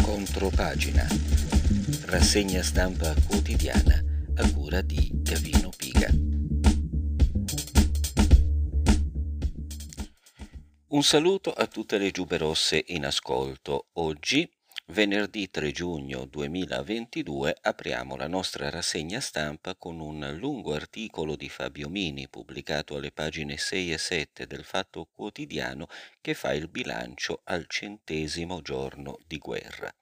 Contropagina. Rassegna stampa quotidiana a cura di Gavino Piga. Un saluto a tutte le giube rosse in ascolto. Oggi Venerdì 3 giugno 2022 apriamo la nostra rassegna stampa con un lungo articolo di Fabio Mini pubblicato alle pagine 6 e 7 del Fatto Quotidiano che fa il bilancio al centesimo giorno di guerra.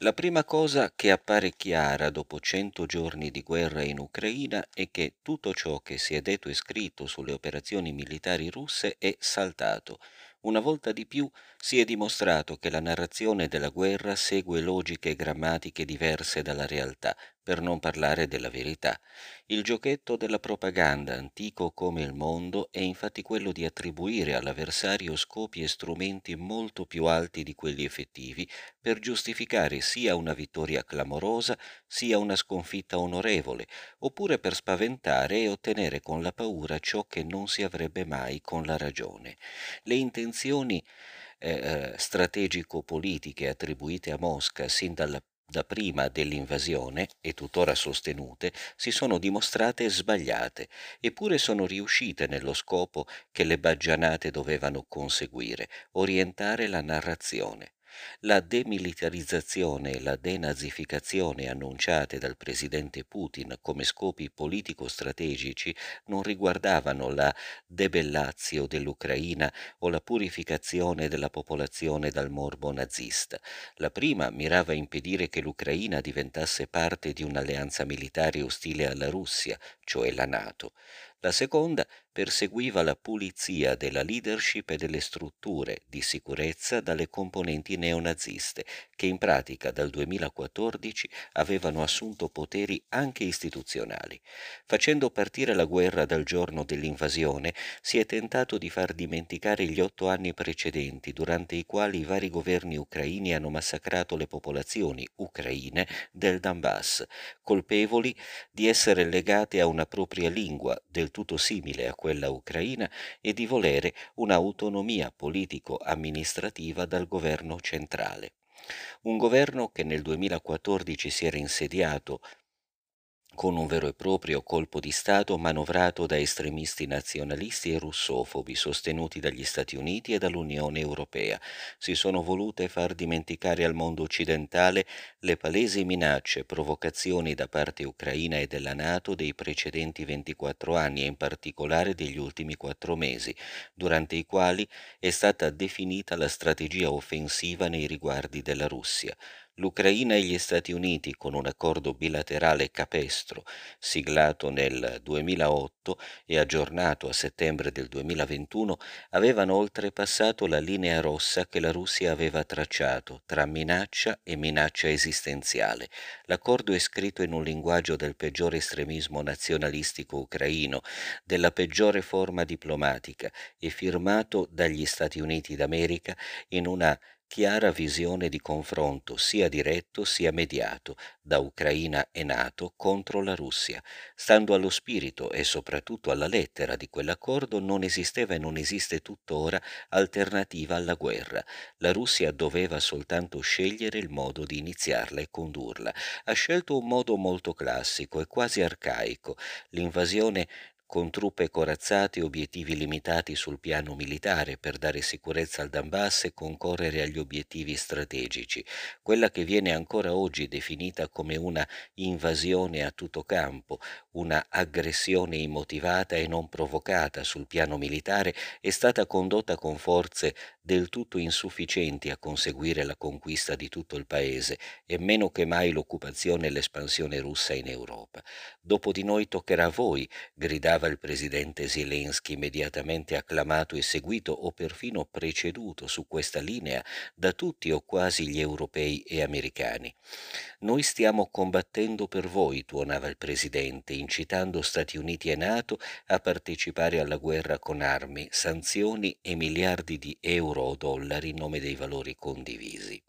La prima cosa che appare chiara dopo cento giorni di guerra in Ucraina è che tutto ciò che si è detto e scritto sulle operazioni militari russe è saltato una volta di più si è dimostrato che la narrazione della guerra segue logiche e grammatiche diverse dalla realtà, per non parlare della verità. Il giochetto della propaganda, antico come il mondo, è infatti quello di attribuire all'avversario scopi e strumenti molto più alti di quelli effettivi per giustificare sia una vittoria clamorosa sia una sconfitta onorevole, oppure per spaventare e ottenere con la paura ciò che non si avrebbe mai con la ragione. Le intenzioni eh, eh strategico-politiche attribuite a Mosca sin dalla da prima dell'invasione e tuttora sostenute si sono dimostrate sbagliate, eppure sono riuscite nello scopo che le baggianate dovevano conseguire, orientare la narrazione. La demilitarizzazione e la denazificazione annunciate dal presidente Putin come scopi politico-strategici non riguardavano la debellazio dell'Ucraina o la purificazione della popolazione dal morbo nazista. La prima mirava a impedire che l'Ucraina diventasse parte di un'alleanza militare ostile alla Russia, cioè la Nato. La seconda perseguiva la pulizia della leadership e delle strutture di sicurezza dalle componenti neonaziste, che in pratica dal 2014 avevano assunto poteri anche istituzionali. Facendo partire la guerra dal giorno dell'invasione, si è tentato di far dimenticare gli otto anni precedenti, durante i quali i vari governi ucraini hanno massacrato le popolazioni ucraine del Donbass, colpevoli di essere legate a una propria lingua, del del tutto simile a quella ucraina e di volere un'autonomia politico-amministrativa dal governo centrale. Un governo che nel 2014 si era insediato con un vero e proprio colpo di Stato manovrato da estremisti nazionalisti e russofobi sostenuti dagli Stati Uniti e dall'Unione Europea. Si sono volute far dimenticare al mondo occidentale le palesi minacce e provocazioni da parte ucraina e della Nato dei precedenti 24 anni e in particolare degli ultimi quattro mesi, durante i quali è stata definita la strategia offensiva nei riguardi della Russia l'Ucraina e gli Stati Uniti, con un accordo bilaterale capestro siglato nel 2008 e aggiornato a settembre del 2021, avevano oltrepassato la linea rossa che la Russia aveva tracciato tra minaccia e minaccia esistenziale. L'accordo è scritto in un linguaggio del peggiore estremismo nazionalistico ucraino, della peggiore forma diplomatica e firmato dagli Stati Uniti d'America in una chiara visione di confronto sia diretto sia mediato da Ucraina e Nato contro la Russia. Stando allo spirito e soprattutto alla lettera di quell'accordo non esisteva e non esiste tuttora alternativa alla guerra. La Russia doveva soltanto scegliere il modo di iniziarla e condurla. Ha scelto un modo molto classico e quasi arcaico. L'invasione con truppe corazzate e obiettivi limitati sul piano militare per dare sicurezza al Donbass e concorrere agli obiettivi strategici, quella che viene ancora oggi definita come una invasione a tutto campo, una aggressione immotivata e non provocata sul piano militare, è stata condotta con forze del tutto insufficienti a conseguire la conquista di tutto il paese e meno che mai l'occupazione e l'espansione russa in Europa. Dopo di noi toccherà a voi, gridava il presidente Zelensky, immediatamente acclamato e seguito o perfino preceduto su questa linea da tutti o quasi gli europei e americani. Noi stiamo combattendo per voi, tuonava il presidente, incitando Stati Uniti e Nato a partecipare alla guerra con armi, sanzioni e miliardi di euro o dollari in nome dei valori condivisi.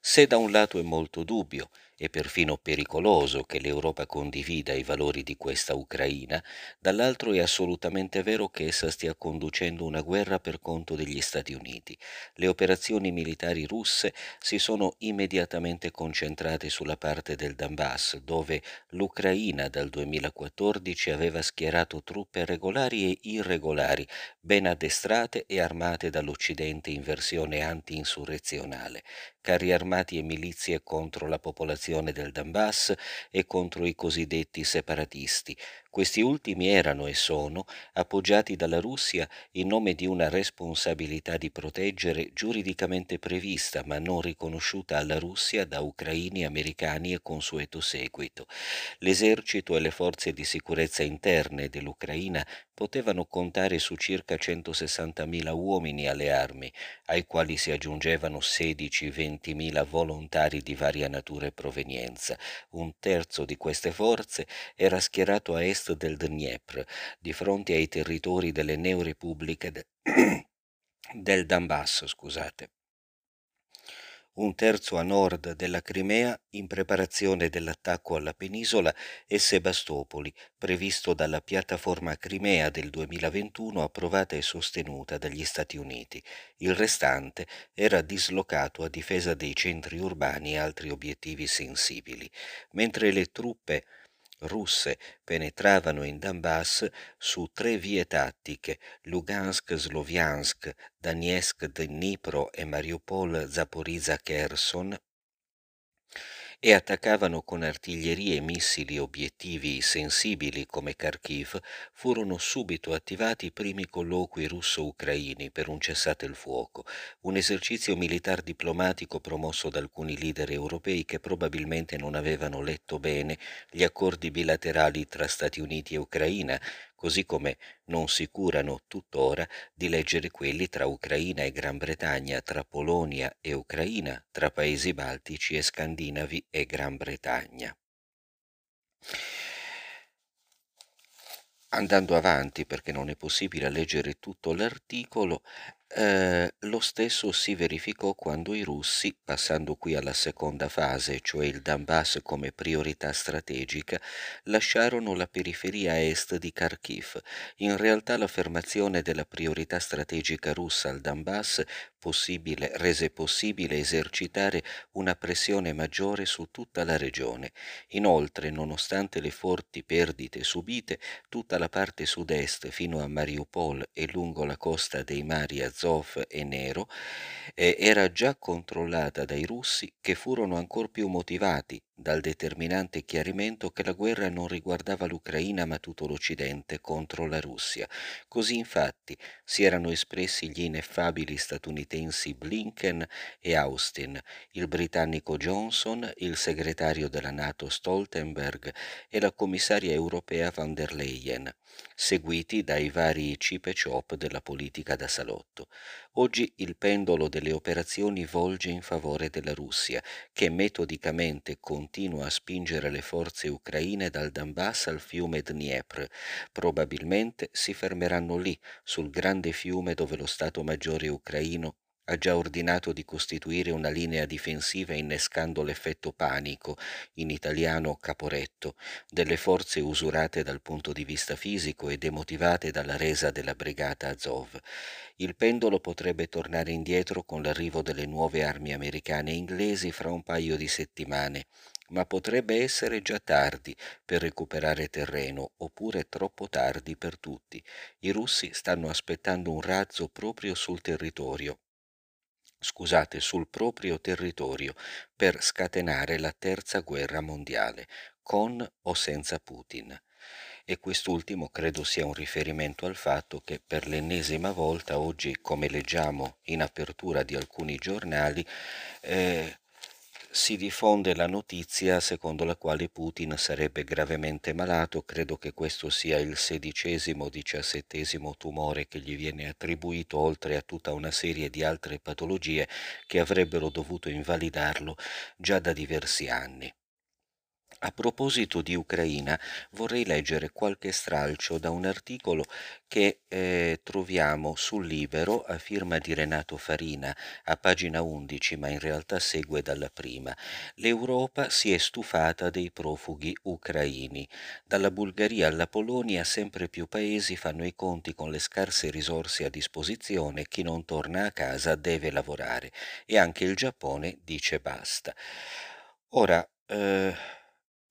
Se da un lato è molto dubbio e perfino pericoloso che l'Europa condivida i valori di questa Ucraina, dall'altro è assolutamente vero che essa stia conducendo una guerra per conto degli Stati Uniti. Le operazioni militari russe si sono immediatamente concentrate sulla parte del Donbass, dove l'Ucraina dal 2014 aveva schierato truppe regolari e irregolari, ben addestrate e armate dall'Occidente in versione anti-insurrezionale carri armati e milizie contro la popolazione del Donbass e contro i cosiddetti separatisti. Questi ultimi erano e sono appoggiati dalla Russia in nome di una responsabilità di proteggere giuridicamente prevista ma non riconosciuta alla Russia da ucraini, americani e consueto seguito. L'esercito e le forze di sicurezza interne dell'Ucraina potevano contare su circa 160.000 uomini alle armi, ai quali si aggiungevano 16-20.000 volontari di varia natura e provenienza. Un terzo di queste forze era schierato a est del Dniepr, di fronte ai territori delle neorepubbliche de- del Donbass, scusate un terzo a nord della Crimea in preparazione dell'attacco alla penisola e Sebastopoli, previsto dalla piattaforma Crimea del 2021 approvata e sostenuta dagli Stati Uniti. Il restante era dislocato a difesa dei centri urbani e altri obiettivi sensibili, mentre le truppe russe penetravano in Donbass su tre vie tattiche, Lugansk-Sloviansk, Donetsk-Dnipro e Mariupol-Zaporizhzhia-Kherson, e attaccavano con artiglierie e missili obiettivi sensibili come Kharkiv, furono subito attivati i primi colloqui russo-ucraini per un cessate il fuoco, un esercizio militar diplomatico promosso da alcuni leader europei che probabilmente non avevano letto bene gli accordi bilaterali tra Stati Uniti e Ucraina, così come non si curano tuttora di leggere quelli tra Ucraina e Gran Bretagna, tra Polonia e Ucraina, tra paesi baltici e scandinavi e Gran Bretagna. Andando avanti, perché non è possibile leggere tutto l'articolo, eh, lo stesso si verificò quando i russi, passando qui alla seconda fase, cioè il Donbass come priorità strategica, lasciarono la periferia est di Kharkiv. In realtà l'affermazione della priorità strategica russa al Donbass possibile, rese possibile esercitare una pressione maggiore su tutta la regione. Inoltre, nonostante le forti perdite subite, tutta la parte sud-est fino a Mariupol e lungo la costa dei mari Azov e Nero eh, era già controllata dai russi che furono ancor più motivati dal determinante chiarimento che la guerra non riguardava l'Ucraina ma tutto l'Occidente contro la Russia. Così infatti si erano espressi gli ineffabili statunitensi Blinken e Austin, il britannico Johnson, il segretario della Nato Stoltenberg e la commissaria europea van der Leyen, seguiti dai vari chip e chop della politica da salotto. Oggi il pendolo delle operazioni volge in favore della Russia, che metodicamente continua a spingere le forze ucraine dal Donbass al fiume Dniepr. Probabilmente si fermeranno lì, sul grande fiume dove lo Stato Maggiore ucraino ha già ordinato di costituire una linea difensiva innescando l'effetto panico, in italiano caporetto, delle forze usurate dal punto di vista fisico e demotivate dalla resa della brigata Azov. Il pendolo potrebbe tornare indietro con l'arrivo delle nuove armi americane e inglesi fra un paio di settimane, ma potrebbe essere già tardi per recuperare terreno oppure troppo tardi per tutti. I russi stanno aspettando un razzo proprio sul territorio scusate, sul proprio territorio per scatenare la terza guerra mondiale, con o senza Putin. E quest'ultimo credo sia un riferimento al fatto che per l'ennesima volta oggi, come leggiamo in apertura di alcuni giornali, eh, si diffonde la notizia secondo la quale Putin sarebbe gravemente malato, credo che questo sia il sedicesimo, diciassettesimo tumore che gli viene attribuito, oltre a tutta una serie di altre patologie che avrebbero dovuto invalidarlo già da diversi anni. A proposito di Ucraina, vorrei leggere qualche stralcio da un articolo che eh, troviamo sul Libero a firma di Renato Farina a pagina 11, ma in realtà segue dalla prima. L'Europa si è stufata dei profughi ucraini. Dalla Bulgaria alla Polonia sempre più paesi fanno i conti con le scarse risorse a disposizione, chi non torna a casa deve lavorare e anche il Giappone dice basta. Ora, eh,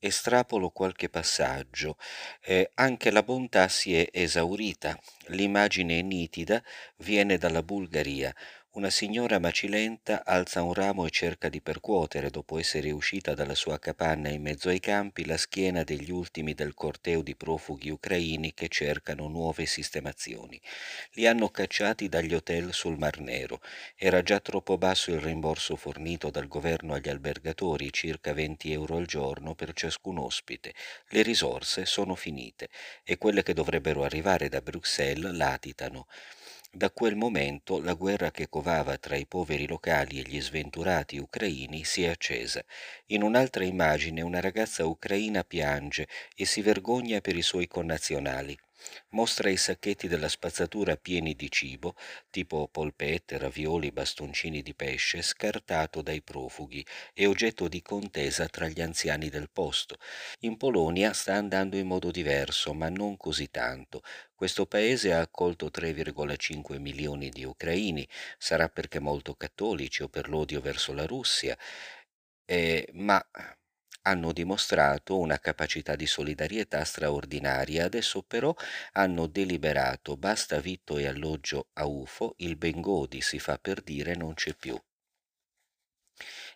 Estrapolo qualche passaggio. Eh, anche la bontà si è esaurita. L'immagine nitida viene dalla Bulgaria. Una signora macilenta alza un ramo e cerca di percuotere, dopo essere uscita dalla sua capanna in mezzo ai campi, la schiena degli ultimi del corteo di profughi ucraini che cercano nuove sistemazioni. Li hanno cacciati dagli hotel sul Mar Nero. Era già troppo basso il rimborso fornito dal governo agli albergatori, circa 20 euro al giorno per ciascun ospite. Le risorse sono finite e quelle che dovrebbero arrivare da Bruxelles latitano. Da quel momento la guerra che covava tra i poveri locali e gli sventurati ucraini si è accesa. In un'altra immagine una ragazza ucraina piange e si vergogna per i suoi connazionali. Mostra i sacchetti della spazzatura pieni di cibo, tipo polpette, ravioli, bastoncini di pesce, scartato dai profughi e oggetto di contesa tra gli anziani del posto. In Polonia sta andando in modo diverso, ma non così tanto. Questo paese ha accolto 3,5 milioni di ucraini, sarà perché molto cattolici o per l'odio verso la Russia, eh, ma hanno dimostrato una capacità di solidarietà straordinaria, adesso però hanno deliberato basta vitto e alloggio a UFO, il Bengodi si fa per dire non c'è più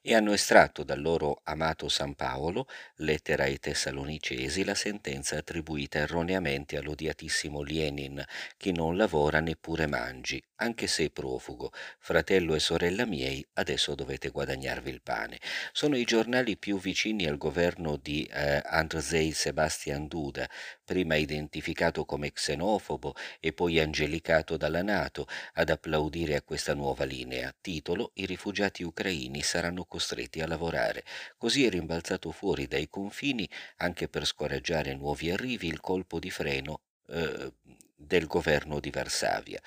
e hanno estratto dal loro amato San Paolo, lettera ai Tessalonicesi, la sentenza attribuita erroneamente all'odiatissimo Lenin, chi non lavora neppure mangi, anche se profugo, fratello e sorella miei, adesso dovete guadagnarvi il pane. Sono i giornali più vicini al governo di eh, Andrzej Sebastian Duda, prima identificato come xenofobo e poi angelicato dalla Nato, ad applaudire a questa nuova linea. Titolo I rifugiati ucraini saranno costretti a lavorare. Così è rimbalzato fuori dai confini, anche per scoraggiare nuovi arrivi, il colpo di freno eh, del governo di Varsavia.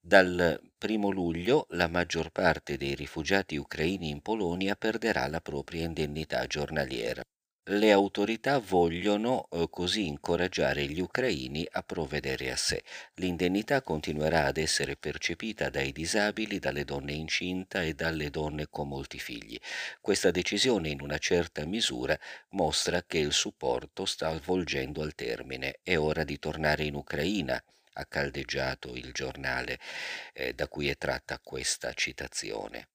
Dal primo luglio la maggior parte dei rifugiati ucraini in Polonia perderà la propria indennità giornaliera. Le autorità vogliono eh, così incoraggiare gli ucraini a provvedere a sé. L'indennità continuerà ad essere percepita dai disabili, dalle donne incinta e dalle donne con molti figli. Questa decisione in una certa misura mostra che il supporto sta volgendo al termine. È ora di tornare in Ucraina ha caldeggiato il giornale eh, da cui è tratta questa citazione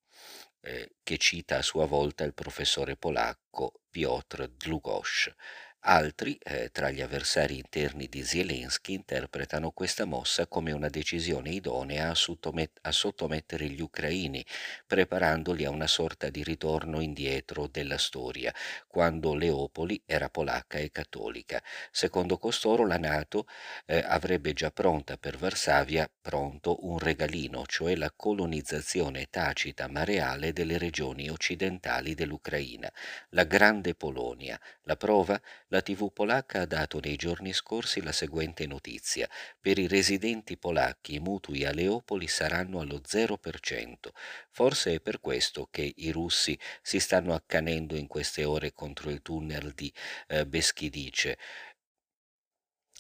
eh, che cita a sua volta il professore polacco Piotr Dlugosz. Altri, eh, tra gli avversari interni di Zelensky, interpretano questa mossa come una decisione idonea a, sottomet- a, sottomettere gli ucraini, preparandoli a una sorta di ritorno indietro della storia, quando Leopoli era polacca e cattolica. Secondo costoro la Nato eh, avrebbe già pronta per Varsavia pronto un regalino, cioè la colonizzazione tacita ma reale delle regioni occidentali dell'Ucraina, la Grande Polonia. La prova? La TV polacca ha dato nei giorni scorsi la seguente notizia. Per i residenti polacchi i mutui a Leopoli saranno allo 0%. Forse è per questo che i russi si stanno accanendo in queste ore contro il tunnel di eh, Beschidice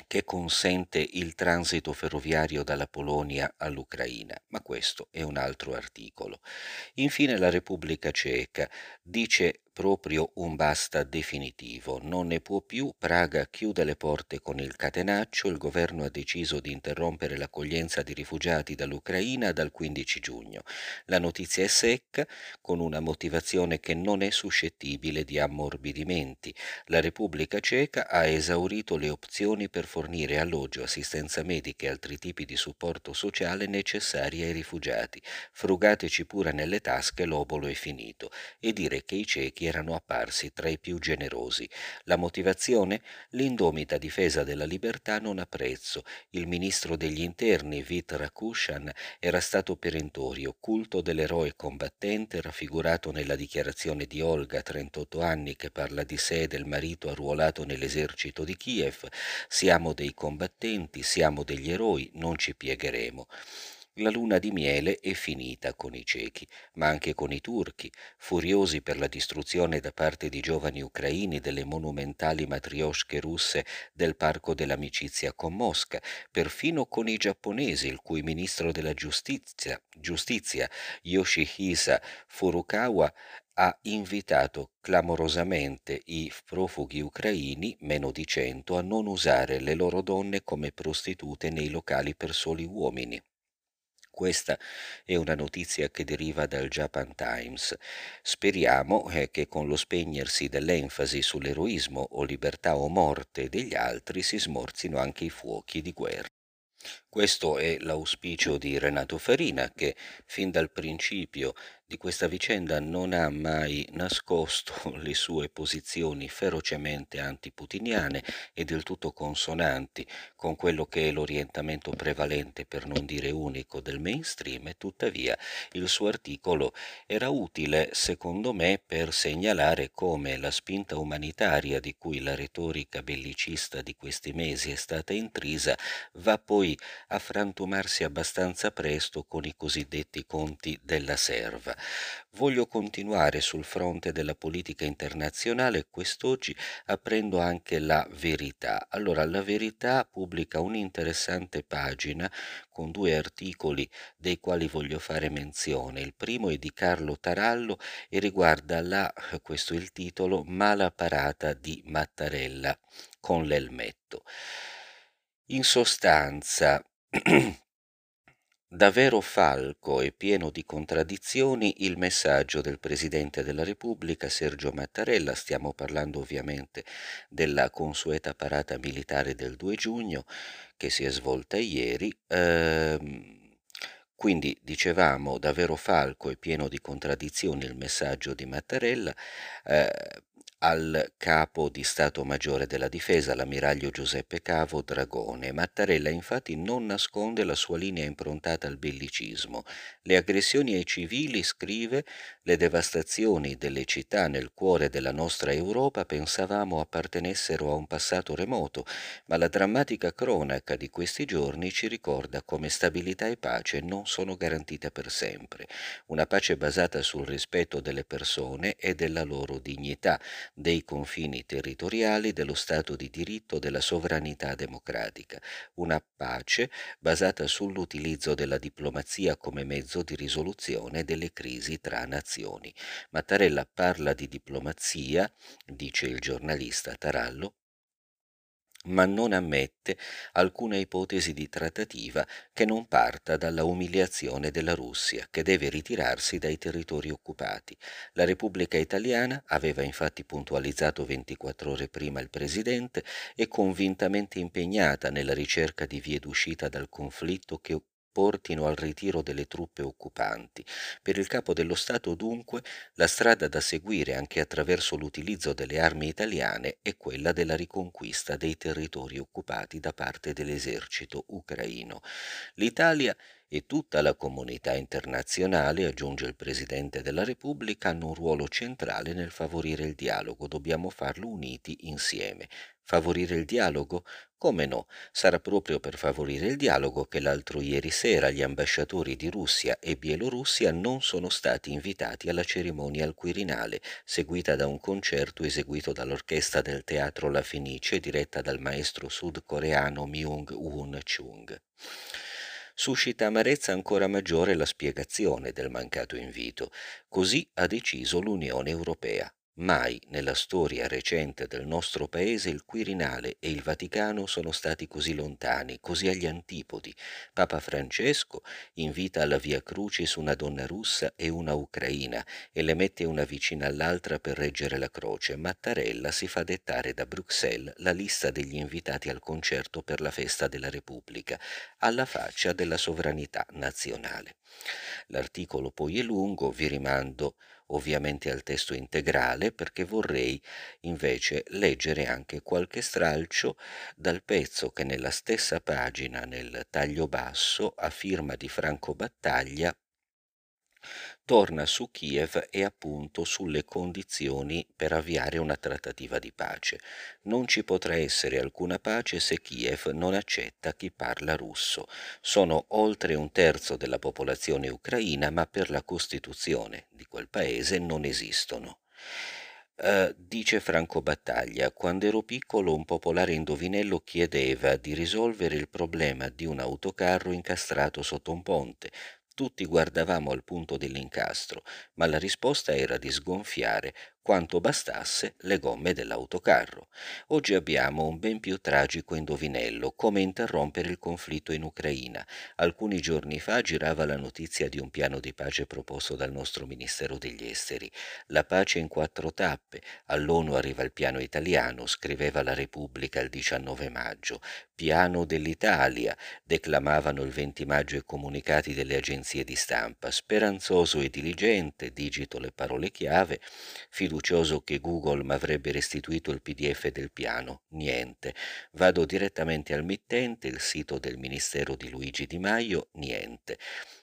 che consente il transito ferroviario dalla Polonia all'Ucraina, ma questo è un altro articolo. Infine la Repubblica Ceca dice proprio un basta definitivo. Non ne può più, Praga chiude le porte con il catenaccio, il governo ha deciso di interrompere l'accoglienza di rifugiati dall'Ucraina dal 15 giugno. La notizia è secca, con una motivazione che non è suscettibile di ammorbidimenti. La Repubblica Ceca ha esaurito le opzioni per fornire alloggio, assistenza medica e altri tipi di supporto sociale necessari ai rifugiati. Frugateci pure nelle tasche, l'obolo è finito. E dire che i cechi erano apparsi tra i più generosi. La motivazione? L'indomita difesa della libertà non ha prezzo. Il ministro degli interni, Vit Rakushan, era stato perentorio, culto dell'eroe combattente raffigurato nella dichiarazione di Olga, 38 anni, che parla di sé e del marito arruolato nell'esercito di Kiev. Siamo dei combattenti, siamo degli eroi, non ci piegheremo. La luna di miele è finita con i cechi, ma anche con i turchi, furiosi per la distruzione da parte di giovani ucraini delle monumentali matriosche russe del Parco dell'Amicizia con Mosca, perfino con i giapponesi, il cui ministro della giustizia, giustizia Yoshihisa Furukawa ha invitato clamorosamente i profughi ucraini, meno di cento, a non usare le loro donne come prostitute nei locali per soli uomini. Questa è una notizia che deriva dal Japan Times. Speriamo eh, che con lo spegnersi dell'enfasi sull'eroismo o libertà o morte degli altri si smorzino anche i fuochi di guerra. Questo è l'auspicio di Renato Farina che fin dal principio di questa vicenda non ha mai nascosto le sue posizioni ferocemente antiputiniane e del tutto consonanti con quello che è l'orientamento prevalente, per non dire unico, del mainstream e tuttavia il suo articolo era utile, secondo me, per segnalare come la spinta umanitaria di cui la retorica bellicista di questi mesi è stata intrisa va poi a frantumarsi abbastanza presto con i cosiddetti conti della serva. Voglio continuare sul fronte della politica internazionale quest'oggi aprendo anche la verità. Allora, la verità pubblica un'interessante pagina con due articoli dei quali voglio fare menzione. Il primo è di Carlo Tarallo e riguarda la, questo è il titolo, mala parata di Mattarella con l'elmetto. In sostanza, Davvero falco e pieno di contraddizioni il messaggio del Presidente della Repubblica Sergio Mattarella, stiamo parlando ovviamente della consueta parata militare del 2 giugno che si è svolta ieri. Ehm, quindi dicevamo davvero falco e pieno di contraddizioni il messaggio di Mattarella, eh, al capo di Stato Maggiore della Difesa, l'ammiraglio Giuseppe Cavo Dragone. Mattarella infatti non nasconde la sua linea improntata al bellicismo. Le aggressioni ai civili, scrive, le devastazioni delle città nel cuore della nostra Europa pensavamo appartenessero a un passato remoto, ma la drammatica cronaca di questi giorni ci ricorda come stabilità e pace non sono garantite per sempre. Una pace basata sul rispetto delle persone e della loro dignità, dei confini territoriali, dello Stato di diritto, della sovranità democratica, una pace basata sull'utilizzo della diplomazia come mezzo di risoluzione delle crisi tra nazioni. Mattarella parla di diplomazia, dice il giornalista Tarallo, ma non ammette alcuna ipotesi di trattativa che non parta dalla umiliazione della Russia, che deve ritirarsi dai territori occupati. La Repubblica Italiana aveva infatti puntualizzato 24 ore prima il Presidente e convintamente impegnata nella ricerca di vie d'uscita dal conflitto che portino al ritiro delle truppe occupanti. Per il capo dello Stato dunque la strada da seguire anche attraverso l'utilizzo delle armi italiane è quella della riconquista dei territori occupati da parte dell'esercito ucraino. L'Italia e tutta la comunità internazionale, aggiunge il Presidente della Repubblica, hanno un ruolo centrale nel favorire il dialogo. Dobbiamo farlo uniti insieme. Favorire il dialogo? Come no? Sarà proprio per favorire il dialogo che l'altro ieri sera gli ambasciatori di Russia e Bielorussia non sono stati invitati alla cerimonia al Quirinale, seguita da un concerto eseguito dall'orchestra del Teatro La Fenice diretta dal maestro sudcoreano Myung-Woon Chung. Suscita amarezza ancora maggiore la spiegazione del mancato invito. Così ha deciso l'Unione Europea. Mai nella storia recente del nostro paese il Quirinale e il Vaticano sono stati così lontani, così agli antipodi. Papa Francesco invita alla Via Crucis una donna russa e una ucraina e le mette una vicina all'altra per reggere la croce. Mattarella si fa dettare da Bruxelles la lista degli invitati al concerto per la festa della Repubblica, alla faccia della sovranità nazionale. L'articolo poi è lungo, vi rimando ovviamente al testo integrale, perché vorrei invece leggere anche qualche stralcio dal pezzo che nella stessa pagina, nel taglio basso, a firma di Franco Battaglia, torna su Kiev e appunto sulle condizioni per avviare una trattativa di pace. Non ci potrà essere alcuna pace se Kiev non accetta chi parla russo. Sono oltre un terzo della popolazione ucraina, ma per la Costituzione di quel paese non esistono. Uh, dice Franco Battaglia, quando ero piccolo un popolare indovinello chiedeva di risolvere il problema di un autocarro incastrato sotto un ponte. Tutti guardavamo al punto dell'incastro, ma la risposta era di sgonfiare quanto bastasse le gomme dell'autocarro. Oggi abbiamo un ben più tragico indovinello, come interrompere il conflitto in Ucraina. Alcuni giorni fa girava la notizia di un piano di pace proposto dal nostro Ministero degli Esteri. La pace in quattro tappe. All'ONU arriva il piano italiano, scriveva la Repubblica il 19 maggio. Piano dell'Italia, declamavano il 20 maggio i comunicati delle agenzie di stampa. Speranzoso e diligente, digito le parole chiave, fiducioso fiducioso che Google mi avrebbe restituito il PDF del piano. Niente. Vado direttamente al mittente, il sito del Ministero di Luigi Di Maio, niente.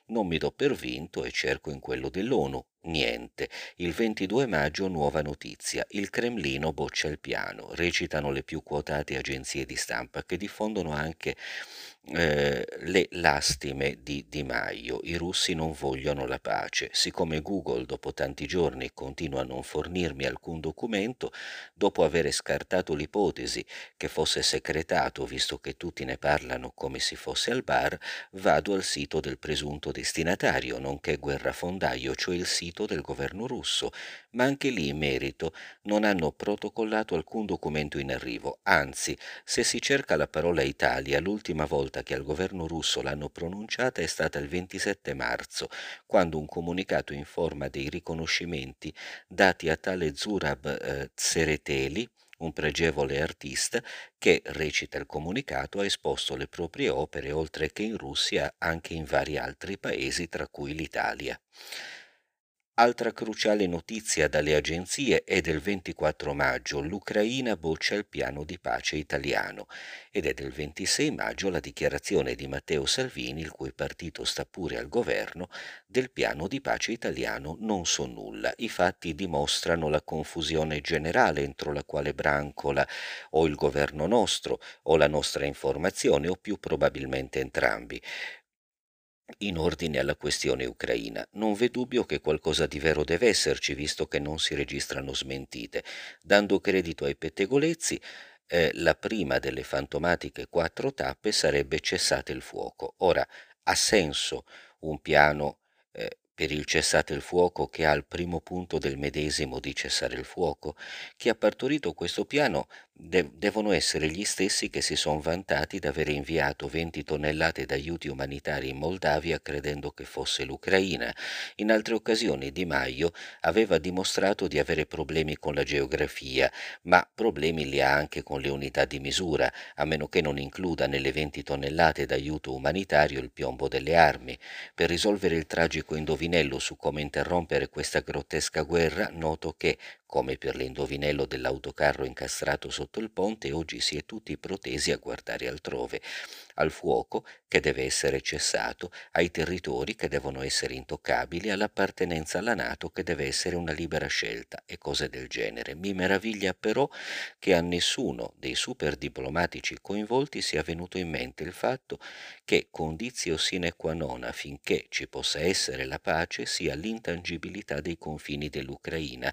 Non mi do per vinto e cerco in quello dell'ONU. Niente. Il 22 maggio nuova notizia. Il Cremlino boccia il piano. Recitano le più quotate agenzie di stampa che diffondono anche eh, le lastime di Di Maio. I russi non vogliono la pace. Siccome Google dopo tanti giorni continua a non fornirmi alcun documento, dopo aver scartato l'ipotesi che fosse secretato, visto che tutti ne parlano come se fosse al bar, vado al sito del presunto destinatario, nonché guerrafondaio, cioè il sito del governo russo, ma anche lì in merito non hanno protocollato alcun documento in arrivo, anzi, se si cerca la parola Italia, l'ultima volta volta che al governo russo l'hanno pronunciata è stata il 27 marzo, quando un comunicato informa dei riconoscimenti dati a tale Zurab eh, un pregevole artista che, recita il comunicato, ha esposto le proprie opere oltre che in Russia anche in vari altri paesi, tra cui l'Italia. Altra cruciale notizia dalle agenzie è del 24 maggio, l'Ucraina boccia il piano di pace italiano ed è del 26 maggio la dichiarazione di Matteo Salvini, il cui partito sta pure al governo, del piano di pace italiano non so nulla. I fatti dimostrano la confusione generale entro la quale brancola o il governo nostro o la nostra informazione o più probabilmente entrambi. In ordine alla questione ucraina, non v'è dubbio che qualcosa di vero deve esserci, visto che non si registrano smentite. Dando credito ai pettegolezzi, eh, la prima delle fantomatiche quattro tappe sarebbe cessate il fuoco. Ora, ha senso un piano eh, per il cessate il fuoco che ha al primo punto del medesimo di cessare il fuoco, chi ha partorito questo piano de- devono essere gli stessi che si sono vantati d'aver inviato 20 tonnellate d'aiuti umanitari in Moldavia credendo che fosse l'Ucraina. In altre occasioni Di Maio aveva dimostrato di avere problemi con la geografia, ma problemi li ha anche con le unità di misura, a meno che non includa nelle 20 tonnellate d'aiuto umanitario il piombo delle armi. Per risolvere il tragico indovinello su come interrompere questa grottesca guerra, noto che, come per l'indovinello dell'autocarro incastrato sotto il ponte, oggi si è tutti protesi a guardare altrove, al fuoco che deve essere cessato, ai territori che devono essere intoccabili, all'appartenenza alla Nato che deve essere una libera scelta e cose del genere. Mi meraviglia però che a nessuno dei super diplomatici coinvolti sia venuto in mente il fatto che condizio sine qua non affinché ci possa essere la pace sia l'intangibilità dei confini dell'Ucraina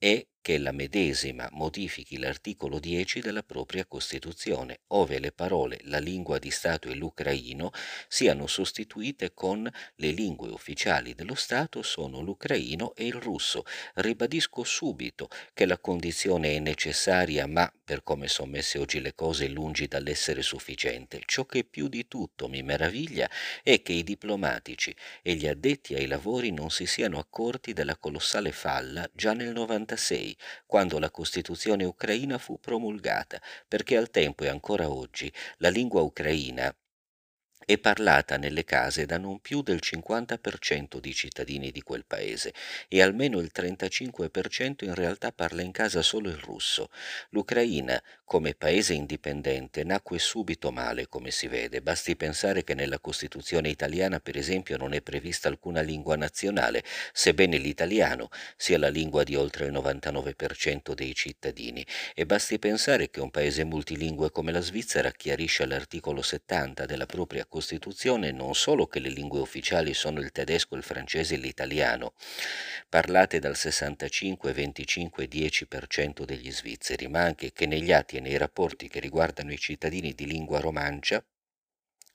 e che la medesima modifichi l'articolo 10 della propria Costituzione, ove le parole la lingua di Stato e l'ucraino siano sostituite con le lingue ufficiali dello Stato sono l'ucraino e il russo. Ribadisco subito che la condizione è necessaria, ma per come sono messe oggi le cose lungi dall'essere sufficiente. Ciò che più di tutto mi meraviglia è che i diplomatici e gli addetti ai lavori non si siano accorti della colossale falla già nel 96 quando la Costituzione ucraina fu promulgata, perché al tempo e ancora oggi la lingua ucraina è parlata nelle case da non più del 50% di cittadini di quel paese e almeno il 35% in realtà parla in casa solo il russo. L'Ucraina, come paese indipendente, nacque subito male, come si vede. Basti pensare che nella Costituzione italiana, per esempio, non è prevista alcuna lingua nazionale, sebbene l'italiano sia la lingua di oltre il 99% dei cittadini. E basti pensare che un paese multilingue come la Svizzera chiarisce all'articolo 70 della propria Costituzione non solo che le lingue ufficiali sono il tedesco, il francese e l'italiano, parlate dal 65, 25 e 10% degli svizzeri, ma anche che negli atti e nei rapporti che riguardano i cittadini di lingua romancia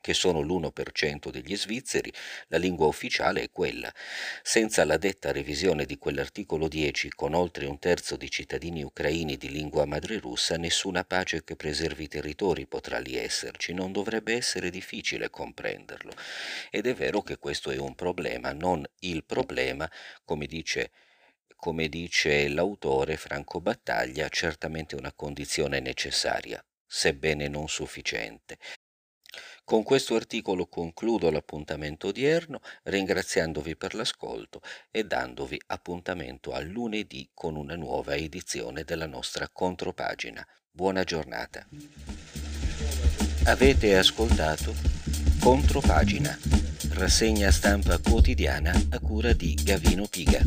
che sono l'1% degli svizzeri, la lingua ufficiale è quella. Senza la detta revisione di quell'articolo 10, con oltre un terzo di cittadini ucraini di lingua madre russa, nessuna pace che preservi i territori potrà lì esserci. Non dovrebbe essere difficile comprenderlo. Ed è vero che questo è un problema, non il problema, come dice come dice l'autore Franco Battaglia, certamente una condizione necessaria, sebbene non sufficiente. Con questo articolo concludo l'appuntamento odierno, ringraziandovi per l'ascolto e dandovi appuntamento a lunedì con una nuova edizione della nostra contropagina. Buona giornata. Avete ascoltato Contropagina, rassegna stampa quotidiana a cura di Gavino Piga.